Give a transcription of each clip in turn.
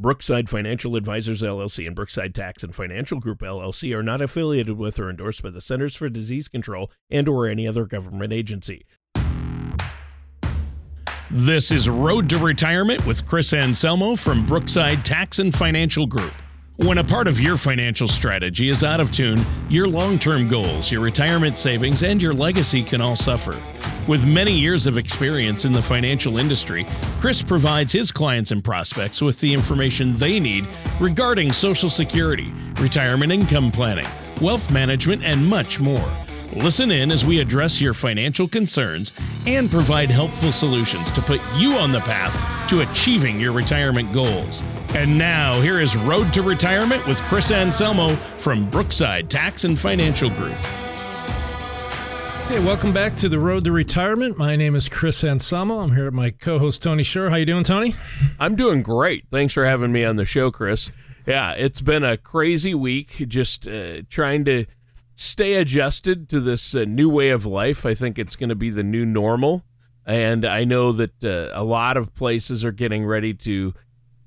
Brookside Financial Advisors LLC and Brookside Tax and Financial Group LLC are not affiliated with or endorsed by the Centers for Disease Control and or any other government agency. This is Road to Retirement with Chris Anselmo from Brookside Tax and Financial Group. When a part of your financial strategy is out of tune, your long term goals, your retirement savings, and your legacy can all suffer. With many years of experience in the financial industry, Chris provides his clients and prospects with the information they need regarding Social Security, retirement income planning, wealth management, and much more. Listen in as we address your financial concerns and provide helpful solutions to put you on the path to achieving your retirement goals. And now, here is Road to Retirement with Chris Anselmo from Brookside Tax and Financial Group. Hey, welcome back to the Road to Retirement. My name is Chris Anselmo. I'm here with my co-host Tony Shore. How you doing, Tony? I'm doing great. Thanks for having me on the show, Chris. Yeah, it's been a crazy week just uh, trying to stay adjusted to this uh, new way of life. I think it's going to be the new normal. And I know that uh, a lot of places are getting ready to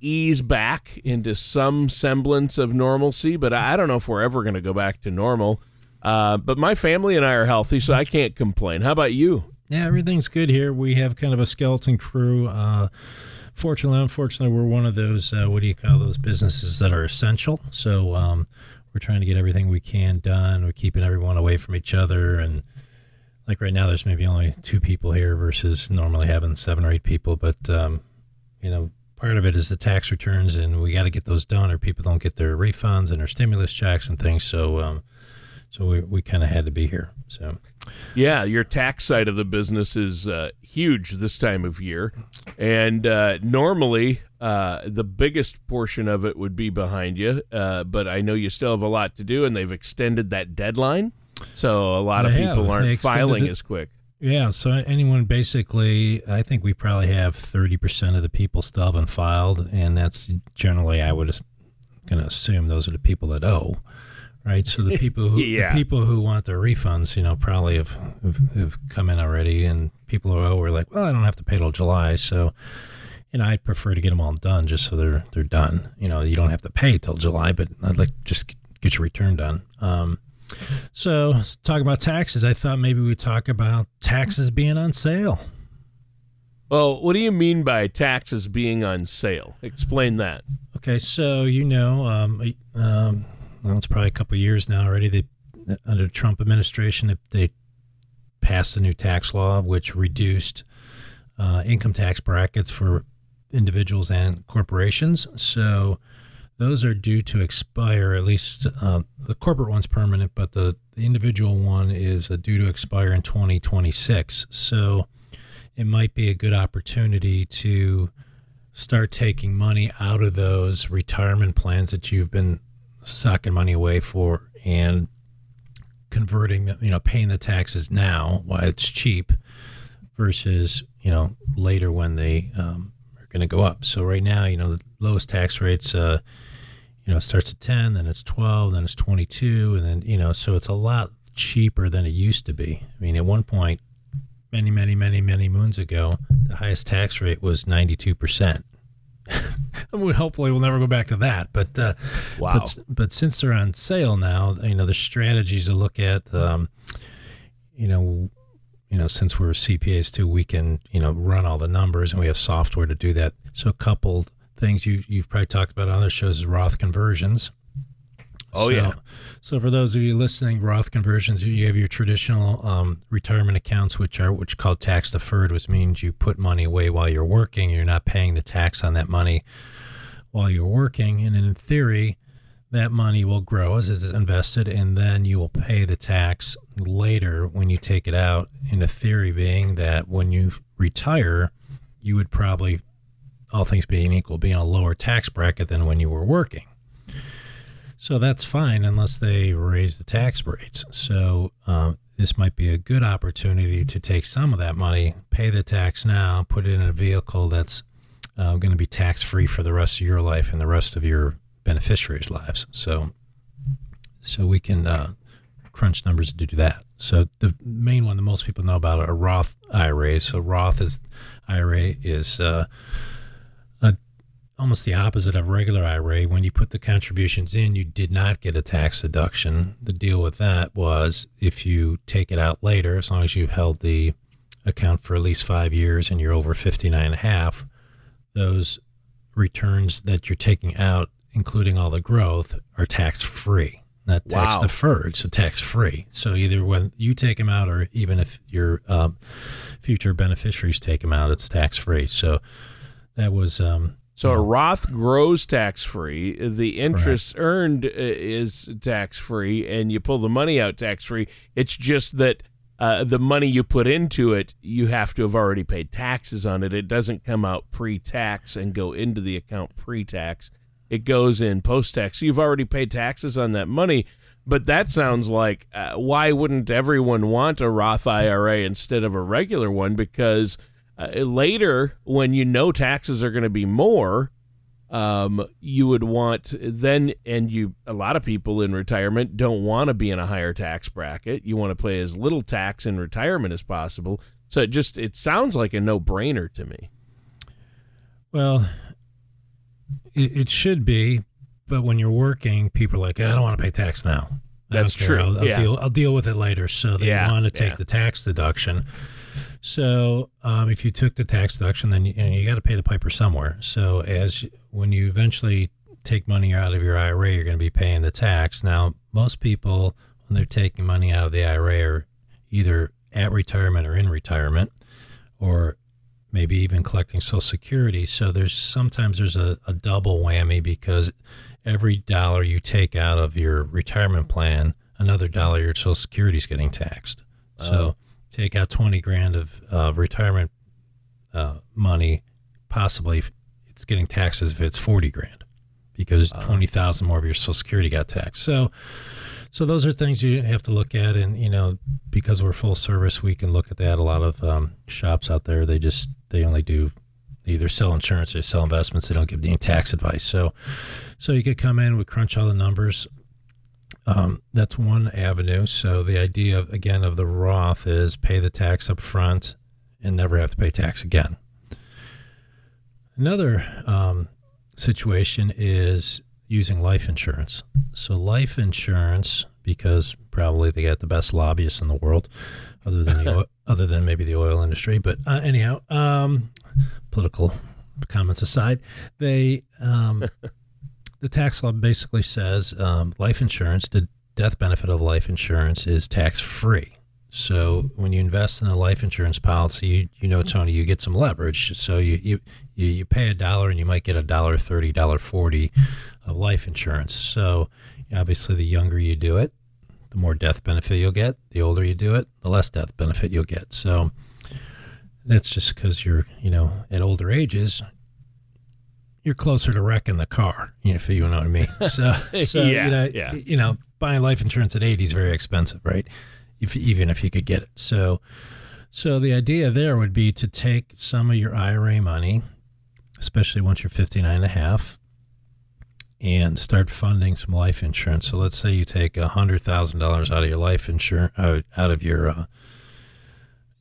ease back into some semblance of normalcy, but I don't know if we're ever going to go back to normal. Uh, but my family and I are healthy, so I can't complain. How about you? Yeah, everything's good here. We have kind of a skeleton crew. Uh, fortunately, unfortunately, we're one of those, uh, what do you call those businesses that are essential. So, um, we're trying to get everything we can done. We're keeping everyone away from each other. And like right now, there's maybe only two people here versus normally having seven or eight people. But, um, you know, part of it is the tax returns, and we got to get those done, or people don't get their refunds and their stimulus checks and things. So, um, so we, we kind of had to be here. So, yeah, your tax side of the business is uh, huge this time of year, and uh, normally uh, the biggest portion of it would be behind you. Uh, but I know you still have a lot to do, and they've extended that deadline, so a lot of people aren't filing it. as quick. Yeah, so anyone basically, I think we probably have thirty percent of the people still haven't filed, and that's generally I would just going to assume those are the people that owe right? So the people who yeah. the people who want their refunds, you know, probably have, have, have come in already, and people who are like, well, I don't have to pay till July, so you know, I'd prefer to get them all done just so they're they're done. You know, you don't have to pay till July, but I'd like just get your return done. Um, so talk about taxes. I thought maybe we'd talk about taxes being on sale. Well, what do you mean by taxes being on sale? Explain that. Okay, so you know, um, um, well, it's probably a couple years now already. They under the Trump administration they passed a new tax law which reduced uh, income tax brackets for individuals and corporations. So those are due to expire. At least uh, the corporate one's permanent, but the, the individual one is due to expire in 2026. So it might be a good opportunity to start taking money out of those retirement plans that you've been sucking money away for and converting, you know, paying the taxes now while it's cheap versus, you know, later when they um, are going to go up. So right now, you know, the lowest tax rates, uh, you know, starts at 10, then it's 12, then it's 22. And then, you know, so it's a lot cheaper than it used to be. I mean, at one point, many, many, many, many moons ago, the highest tax rate was 92%. hopefully we'll never go back to that. But uh, wow. But, but, since they're on sale now, you know the strategies to look at. Um, you know, you know, since we're CPAs too, we can you know run all the numbers, and we have software to do that. So a couple things you you've probably talked about on other shows is Roth conversions. Oh so, yeah. So for those of you listening, Roth conversions, you have your traditional um, retirement accounts, which are which are called tax deferred, which means you put money away while you're working. You're not paying the tax on that money while you're working, and in theory, that money will grow as it's invested, and then you will pay the tax later when you take it out. In the theory, being that when you retire, you would probably, all things being equal, be in a lower tax bracket than when you were working. So that's fine unless they raise the tax rates. So uh, this might be a good opportunity to take some of that money, pay the tax now, put it in a vehicle that's uh, going to be tax free for the rest of your life and the rest of your beneficiaries' lives. So, so we can uh, crunch numbers to do that. So the main one that most people know about are Roth IRAs. So Roth is IRA is uh, almost the opposite of regular IRA. When you put the contributions in, you did not get a tax deduction. The deal with that was if you take it out later, as long as you've held the account for at least five years and you're over 59 and a half, those returns that you're taking out, including all the growth, are tax free. Not tax Wow. deferred, so tax free. So either when you take them out, or even if your um, future beneficiaries take them out, it's tax free. So that was um, So a Roth grows tax free. The interest earned uh, is tax free, and you pull the money out tax free. It's just that uh, the money you put into it, you have to have already paid taxes on it. It doesn't come out pre tax and go into the account pre tax. It goes in post tax. So you've already paid taxes on that money. But that sounds like uh, why wouldn't everyone want a Roth IRA instead of a regular one? Because uh, later, when you know taxes are going to be more, um, you would want then, and you a lot of people in retirement don't want to be in a higher tax bracket. You want to pay as little tax in retirement as possible. So it just it sounds like a no brainer to me. Well, it, it should be, but when you're working, people are like, I don't want to pay tax now. I That's true, I'll, I'll yeah. deal. I'll deal with it later. So they Yeah, want to take yeah. the tax deduction. So um, if you took the tax deduction, then you, you got to pay the piper somewhere. So as when you eventually take money out of your IRA, you're going to be paying the tax. Now, most people when they're taking money out of the IRA are either at retirement or in retirement, or maybe even collecting Social Security. So there's sometimes there's a, a double whammy because every dollar you take out of your retirement plan, another dollar your Social Security is getting taxed. So take out twenty grand of uh, retirement uh, money, possibly it's getting taxes if it's forty grand because twenty thousand more of your Social Security got taxed. So. So those are things you have to look at, and you know, because we're full service, we can look at that. A lot of um, shops out there, they just they only do they either sell insurance or sell investments. They don't give any tax advice. So, so you could come in, we crunch all the numbers. Um, that's one avenue. So the idea of again of the Roth is pay the tax up front and never have to pay tax again. Another um, situation is using life insurance. So life insurance, because probably they got the best lobbyists in the world, other than the, other than maybe the oil industry. But uh, anyhow, um, political comments aside, they um, the tax law basically says um, life insurance, the death benefit of life insurance is tax free. So when you invest in a life insurance policy, you, you know, Tony, you get some leverage. So you, you, you, you pay a dollar and you might get a dollar thirty, dollar forty of life insurance. So obviously the younger you do it, the more death benefit you'll get. The older you do it, the less death benefit you'll get. So that's just because you're, you know, at older ages, you're closer to wrecking the car, if you know what I mean. So, so Yeah, you know, yeah. you know, buying life insurance at 80 is very expensive, right? If even if you could get it. So, so the idea there would be to take some of your IRA money, especially once you're 59 and a half, and start funding some life insurance. So let's say you take $100,000 out of your life insurance, out, out of your uh,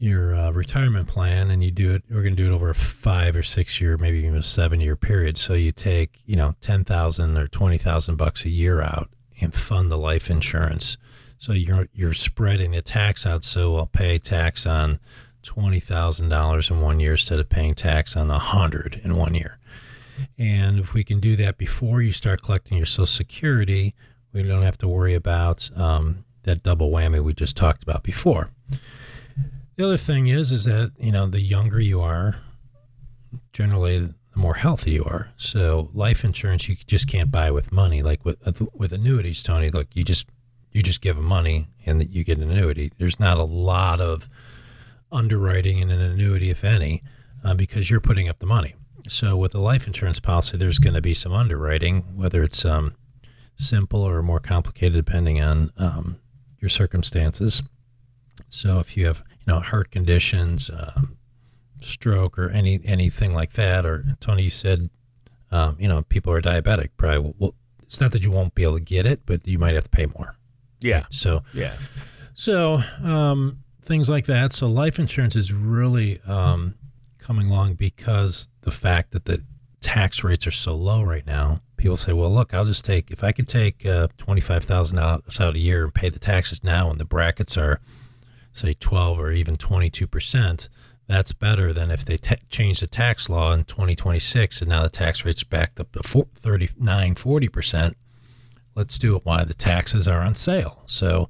your uh, retirement plan and you do it we're going to do it over a five or six year maybe even a seven year period. So you take you know 10000 or 20000 bucks a year out and fund the life insurance. So you're you're spreading the tax out. So i'll pay tax on $20000 in one year instead of paying tax on a 100 in one year. And if we can do that before you start collecting your social security we don't have to worry about um, that double whammy we just talked about before the other thing is, is that you know the younger you are, generally the more healthy you are. So life insurance you just can't buy with money. Like with with annuities, Tony. Look, you just you just give them money and you get an annuity. There's not a lot of underwriting in an annuity, if any, uh, because you're putting up the money. So with a life insurance policy, there's going to be some underwriting, whether it's um, simple or more complicated, depending on um, your circumstances. So if you have know heart conditions, um, stroke, or any anything like that, or Tony, you said um, you know people are diabetic. Probably, well, it's not that you won't be able to get it, but you might have to pay more. Yeah. So Yeah. so um, things like that. So life insurance is really um, coming along because the fact that the tax rates are so low right now, people say, well, look, I'll just take, if I could take uh, $25,000 out a year and pay the taxes now and the brackets are, say, 12 or even 22%, that's better than if they te- change the tax law in 2026 and now the tax rate's backed up to 39, 40%. Let's do it while the taxes are on sale. So,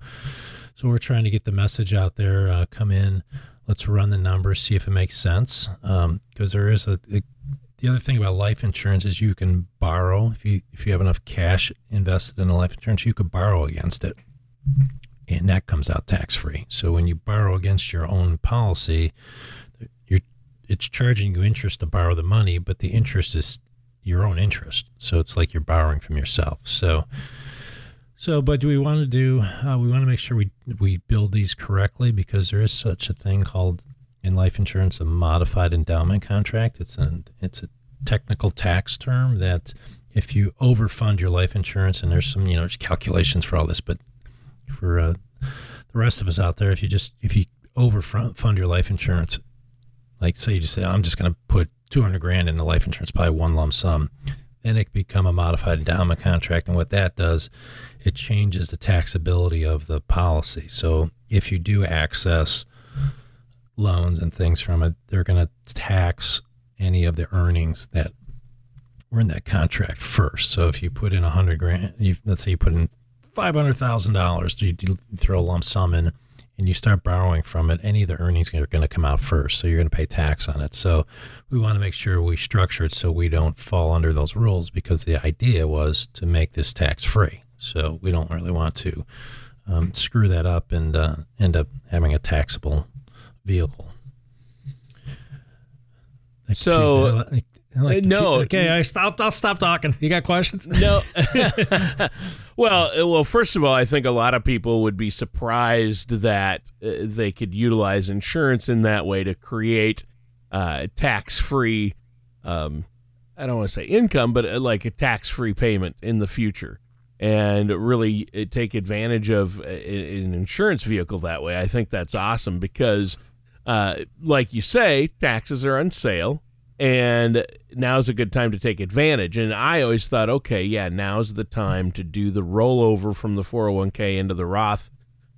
so we're trying to get the message out there. Uh, come in, let's run the numbers, see if it makes sense. Because um, there is a, a the other thing about life insurance is you can borrow if you if you have enough cash invested in a life insurance, you could borrow against it, and that comes out tax free. So when you borrow against your own policy, you're it's charging you interest to borrow the money, but the interest is your own interest. So it's like you're borrowing from yourself. So. So, but do we want to do? Uh, we want to make sure we we build these correctly because there is such a thing called in life insurance a modified endowment contract. It's an it's a technical tax term that if you overfund your life insurance, and there's some you know there's calculations for all this, but for uh, the rest of us out there, if you just if you overfund your life insurance, like say you just say I'm just going to put 200 grand in the life insurance, probably one lump sum, then it can become a modified endowment contract, and what that does, it changes the taxability of the policy. So if you do access loans and things from it, they're going to tax any of the earnings that were in that contract first. So if you put in a hundred grand, you, let's say you put in five hundred thousand dollars, you throw a lump sum in, and you start borrowing from it. Any of the earnings are going to come out first, so you're going to pay tax on it. So we want to make sure we structure it so we don't fall under those rules because the idea was to make this tax free. So we don't really want to um, screw that up and uh, end up having a taxable vehicle. so like, no, okay, I stopped. I'll stop talking. You got questions? No. well, uh, well, first of all, I think a lot of people would be surprised that uh, they could utilize insurance in that way to create uh, tax-free. Um, I don't want to say income, but uh, like a tax-free payment in the future, and really uh, take advantage of an insurance vehicle that way. I think that's awesome because uh, like you say, taxes are on sale, and now's a good time to take advantage. And I always thought, okay, yeah, now's the time to do the rollover from the 401k into the Roth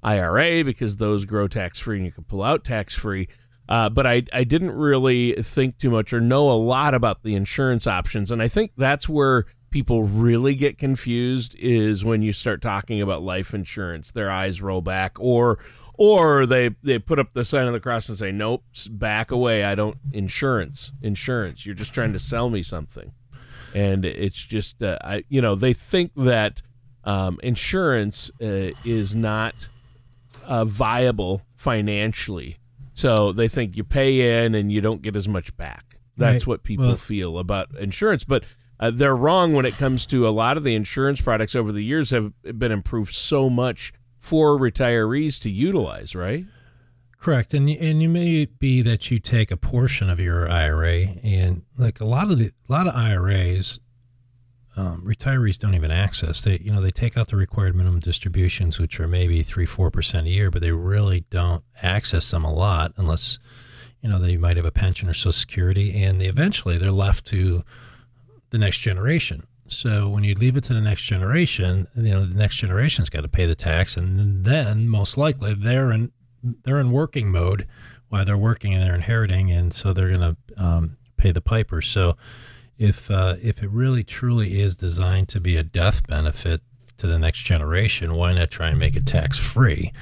IRA because those grow tax free and you can pull out tax free. Uh, but I, I didn't really think too much or know a lot about the insurance options. And I think that's where people really get confused is when you start talking about life insurance. Their eyes roll back, or or they they put up the sign of the cross and say nope back away. I don't insurance insurance. You're just trying to sell me something. And it's just uh, I, you know they think that um, insurance uh, is not uh, viable financially. So they think you pay in and you don't get as much back. That's right. what people well, feel about insurance. But uh, they're wrong when it comes to a lot of the insurance products over the years have been improved so much for retirees to utilize, right? Correct, and and you may be that you take a portion of your IRA, and like a lot of the a lot of IRAs, um, retirees don't even access. They you know they take out the required minimum distributions, which are maybe three four percent a year, but they really don't access them a lot unless you know they might have a pension or Social Security, and they eventually they're left to the next generation. So when you leave it to the next generation, you know the next generation's got to pay the tax, and then most likely they're in they're in working mode while they're working and they're inheriting, and so they're going to um, pay the piper. So if uh, if it really truly is designed to be a death benefit to the next generation, why not try and make it tax free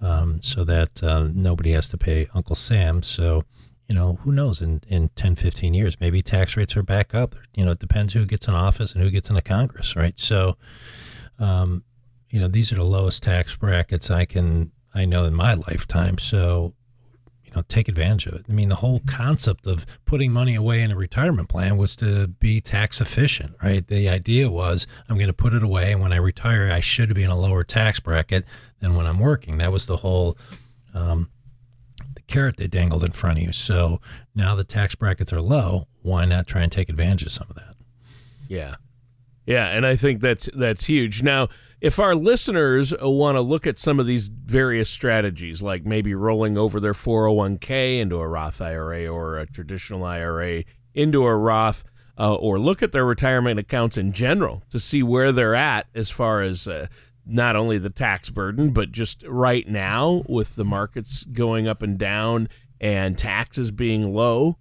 um, so that uh, nobody has to pay Uncle Sam? So you know, who knows in, in 10, 15 years, maybe tax rates are back up. You know, it depends who gets in office and who gets into Congress, right? So, um, you know, these are the lowest tax brackets I can, I know in my lifetime. So, you know, take advantage of it. I mean, the whole concept of putting money away in a retirement plan was to be tax efficient, right? The idea was I'm going to put it away, and when I retire, I should be in a lower tax bracket than when I'm working. That was the whole um, carrot they dangled in front of you. So now the tax brackets are low. Why not try and take advantage of some of that? Yeah. Yeah, and I think that's that's huge. Now, if our listeners want to look at some of these various strategies, like maybe rolling over their 401k into a Roth IRA or a traditional IRA into a Roth, uh, or look at their retirement accounts in general to see where they're at as far as uh, not only the tax burden, but just right now with the markets going up and down and taxes being low.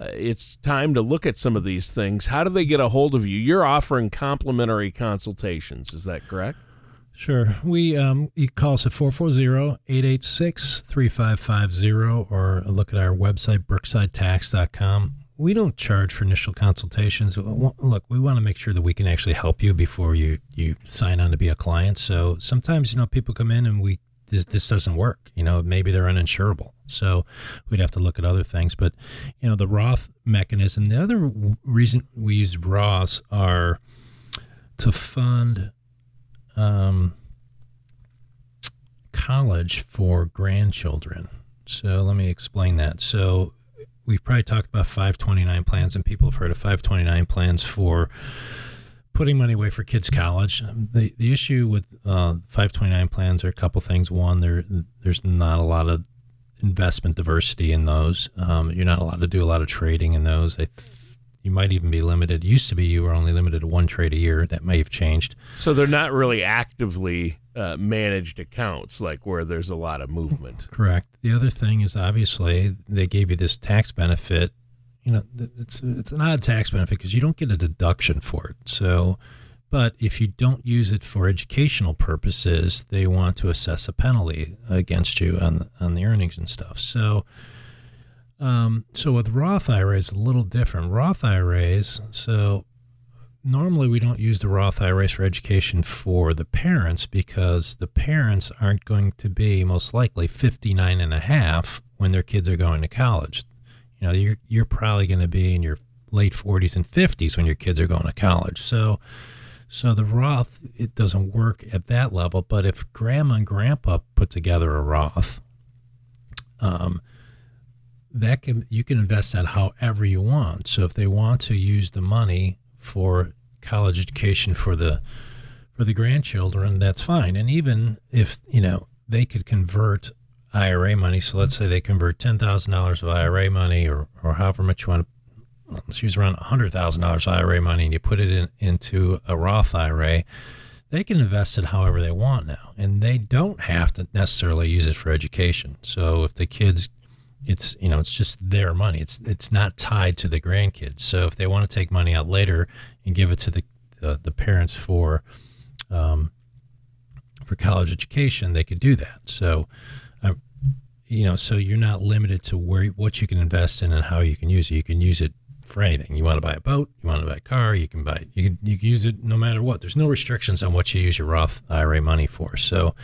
Uh, it's time to look at some of these things. How do they get a hold of you? You're offering complimentary consultations. Is that correct? Sure. We um, you call us at 440-886-3550 or look at our website brooksidetax.com we don't charge for initial consultations. Look, we want to make sure that we can actually help you before you you sign on to be a client. So sometimes you know people come in and we this, this doesn't work. You know maybe they're uninsurable, so we'd have to look at other things. But you know the Roth mechanism. The other reason we use Roths are to fund um, college for grandchildren. So let me explain that. So we've probably talked about 529 plans, and people have heard of 529 plans for putting money away for kids' college. The the issue with uh, 529 plans are a couple things. One, there there's not a lot of investment diversity in those. Um, you're not allowed to do a lot of trading in those. I you might even be limited. It used to be you were only limited to one trade a year. That may have changed. So they're not really actively uh, managed accounts, like where there's a lot of movement. Correct. The other thing is obviously they gave you this tax benefit. You know, it's it's an odd tax benefit because you don't get a deduction for it. So, but if you don't use it for educational purposes, they want to assess a penalty against you on on the earnings and stuff. So um, so with Roth IRAs, a little different. Roth IRAs, so normally we don't use the Roth IRAs for education for the parents because the parents aren't going to be most likely 59 and a half when their kids are going to college. You know, you're, you're probably going to be in your late 40s and 50s when your kids are going to college. So, so the Roth, it doesn't work at that level. But if grandma and grandpa put together a Roth, um, that can you can invest that however you want. So if they want to use the money for college education for the for the grandchildren, that's fine. And even if you know they could convert IRA money, so let's say they convert ten thousand dollars of IRA money, or or however much you want to. Let's use around hundred thousand dollars IRA money, and you put it in, into a Roth IRA. They can invest it however they want now, and they don't have to necessarily use it for education. So if the kids it's you know it's just their money. It's it's not tied to the grandkids. So if they want to take money out later and give it to the the, the parents for um, for college education, they could do that. So. Um, you know, so you're not limited to where what you can invest in and how you can use it. You can use it for anything. You want to buy a boat, you want to buy a car, you can buy you can you can use it no matter what. There's no restrictions on what you use your Roth IRA money for. So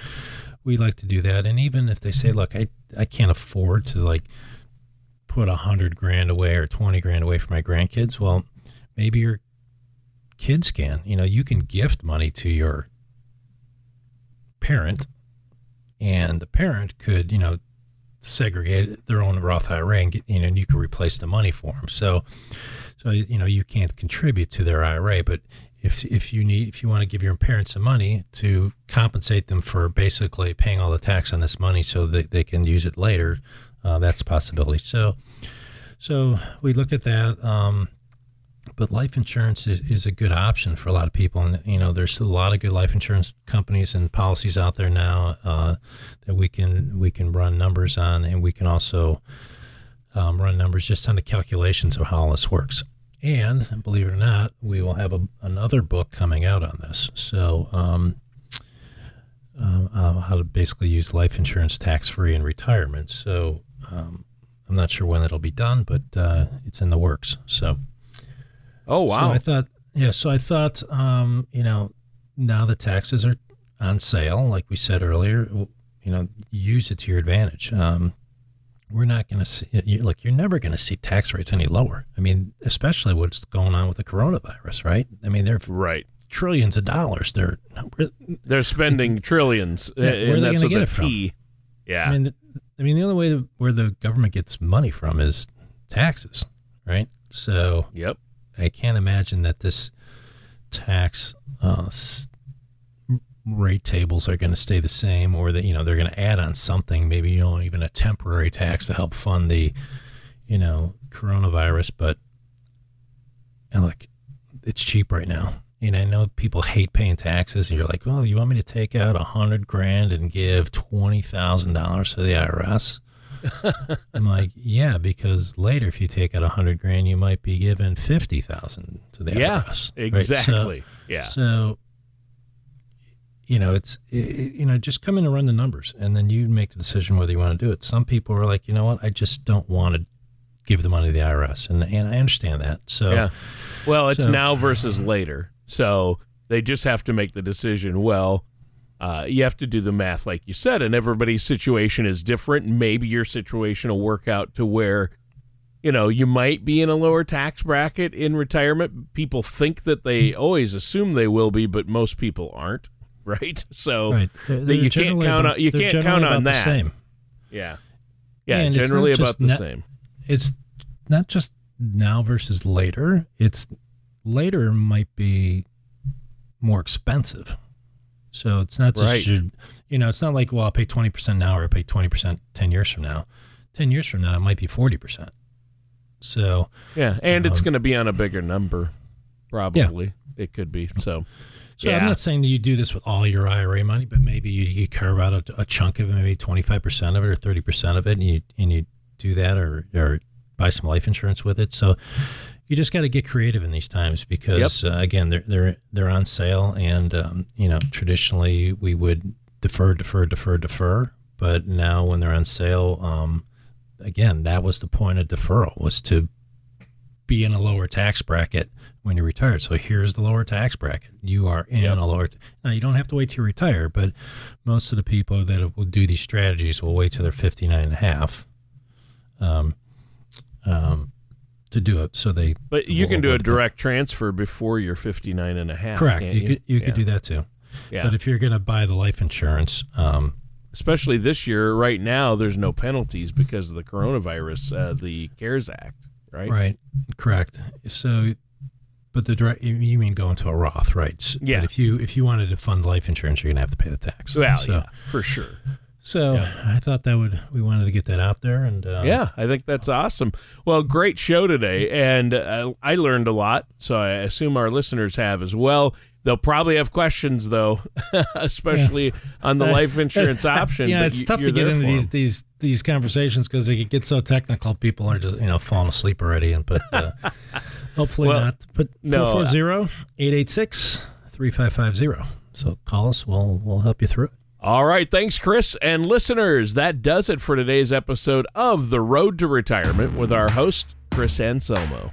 we like to do that. And even if they say, mm-hmm. look, I, I can't afford to like put a hundred grand away or 20 grand away for my grandkids. Well, maybe your kids can, you know, you can gift money to your parent and the parent could, you know, segregate their own Roth IRA and get, you know, and you can replace the money for them. So, so, you know, you can't contribute to their IRA, but if if you need if you want to give your parents some money to compensate them for basically paying all the tax on this money so that they can use it later, uh, that's a possibility. So so we look at that. Um, but life insurance is, is, a good option for a lot of people, and you know there's a lot of good life insurance companies and policies out there now uh, that we can we can run numbers on, and we can also um, run numbers just on the calculations of how all this works. And believe it or not, we will have a, another book coming out on this. So, um, uh, uh, how to basically use life insurance tax free in retirement. So, um, I'm not sure when it'll be done, but uh, it's in the works. So, oh wow! So I thought, yeah. So I thought, um, you know, now the taxes are on sale, like we said earlier. You know, use it to your advantage. Um, we're not going to see you, look you're never going to see tax rates any lower. I mean especially what's going on with the coronavirus right? I mean they're right. trillions of dollars. They're they're spending trillions yeah, where are they going to get it from? Yeah. I mean the, i mean the only way to, where the government gets money from is taxes right? So yep. I can't imagine that this tax uh, rate tables are going to stay the same or that you know they're going to add on something maybe you know even a temporary tax to help fund the you know coronavirus but and like it's cheap right now. And I know people hate paying taxes, and you're like, well, you want me to take out a hundred grand and give twenty thousand dollars to the IRS? I'm like, yeah, because later if you take out a hundred grand, you might be given fifty thousand to the yeah, IRS. exactly. So, yeah. So, you know, it's it, you know, just come in and run the numbers, and then you make the decision whether you want to do it. Some people are like, you know what, I just don't want to give the money to the IRS, and and I understand that. So, yeah. Well, it's so- now versus later, so they just have to make the decision. Well. Uh, you have to do the math, like you said, and everybody's situation is different. Maybe your situation will work out to where you know, you might be in a lower tax bracket in retirement. People think that they always assume they will be, but most people aren't, right? So right, They're- they're you can't count about- on you can't count on the that. Same. Yeah, yeah, And it's generally about the net- same. It's not just now versus later. It's later might be more expensive. So it's not just Right. you, you know, it's not like well, I'll pay twenty percent now or I pay twenty percent ten years from now. Ten years from now, it might be forty percent. So Yeah, and it's Um, going to be on a bigger number, probably. It could be so. So yeah, I'm not saying that you do this with all your IRA money, but maybe you, you carve out a, a chunk of it, maybe 25% of it or 30% of it, and you and you do that or or buy some life insurance with it. So you just got to get creative in these times because uh, again, they're they're they're on sale, and um, you know traditionally we would defer, defer, defer, defer, but now when they're on sale, um, again, that was the point of deferral was to be in a lower tax bracket when you retire. So here's the lower tax bracket. You are in Yep. a lower. now you don't have to wait till you retire, but most of the people that will do these strategies will wait till they're 59 and a half, um, um, to do it. So they But you can do a direct transfer before you're 59 and a half. correct. You, you could you yeah. could do that too. Yeah. But if you're going to buy the life insurance, um, Especially this year, right now, there's no penalties because of the coronavirus, uh, the CARES Act, right? Right. Correct. So, but the direct you- mean going to a Roth, right? Yeah. But if you if you wanted to fund life insurance, you're gonna have to pay the tax. Well, so, yeah, for sure. So Yeah. I thought that would we wanted to get that out there and uh, Yeah, I think that's awesome. Well, great show today, and uh, I learned a lot, so I assume our listeners have as well. They'll probably have questions though, especially on the Uh, life insurance option. Yeah, it's tough to get into these these these conversations because they get so technical. People are just you know falling asleep already, and but uh, hopefully Well, not. But no, 440-886-3550. So call us. We'll we'll help you through it. All right, thanks, Chris. And listeners, that does it for today's episode of The Road to Retirement with our host, Chris Anselmo.